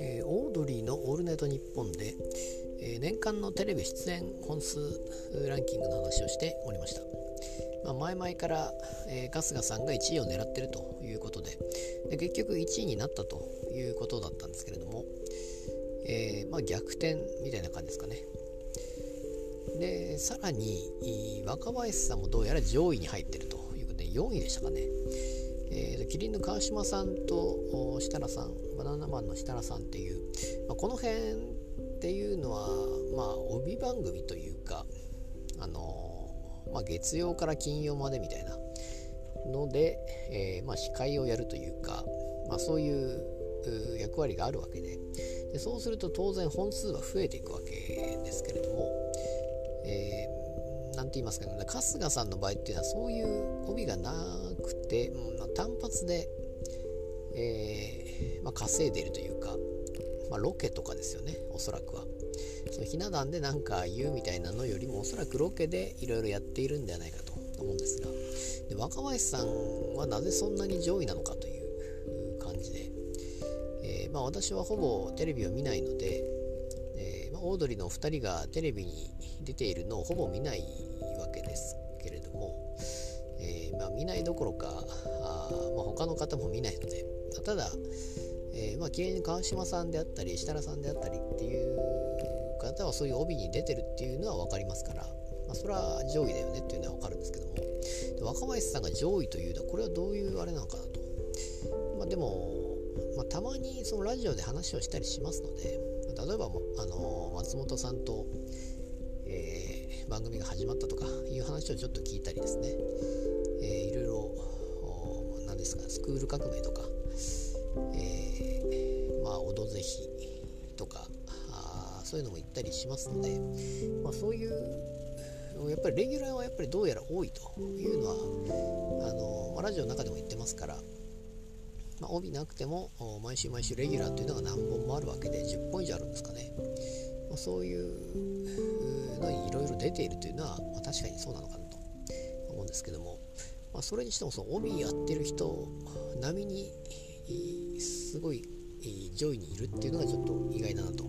えーオードリーの「オールナイトニッポンで」えー年間のテレビ出演本数ランキングの話をしておりました、まあ、前々から、えー春日さんが1位を狙ってるということでで結局1位になったということだったんですけれども、えーまあ、逆転みたいな感じですかね。でさらに若林さんもどうやら上位に入ってると。4位でしたかね、えーとキリンの川島さんと設楽さんバナナマンの設楽さんっていう、まあ、この辺っていうのはまあ帯番組というかあのーまあ、月曜から金曜までみたいなので、えーまあ、司会をやるというか、まあ、そういうう役割があるわけで。でそうすると当然本数は増えていくわけですけれども、えーなんて言いますかね。春日さんの場合っていうのはそういう帯がなくて、うんまあ単発で、えーまあ、稼いでいるというか、まあ、ロケとかですよね。おそらくは。そのひな壇で何か言うみたいなのよりもおそらくロケでいろいろやっているんではないかと。思うんですが。で若林さんはなぜそんなに上位なのかという感じで、えーまあ、私はほぼテレビを見ないので、オードリーのお二人がテレビに出ているのをほぼ見ないわけですけれども、えーまあ、見ないどころかあ、まあ、他の方も見ないのでただ、えーまあ、綺麗に川島さんであったり設楽さんであったりっていう方はそういう帯に出てるっていうのは分かりますから、まあ、それは上位だよねっていうのは分かるんですけども若林さんが上位というのはこれはどういうあれなのかなと、まあ、でも、まあ、たまにそのラジオで話をしたりしますので例えばもあの松本さんと、えー番組が始まったとかいう話をちょっと聞いたりですね、えーいろいろお何ですかスクール革命とか、えーまあ「オドぜひ」とかあそういうのも行ったりしますので、まあ、そういうやっぱりレギュラーはやっぱりどうやら多いというのはあの、まラジオの中でも言ってますから、まあ、帯なくても毎週毎週レギュラーというのが何本もあるわけで10本以上あるんですかね、まあ、そういうのはいろいろ出ているというのは、まあ、確かにそうなのかなと思うんですけども、まあ、それにしてもその帯やってる人並みにすごい上位にいるっていうのがちょっと意外だなと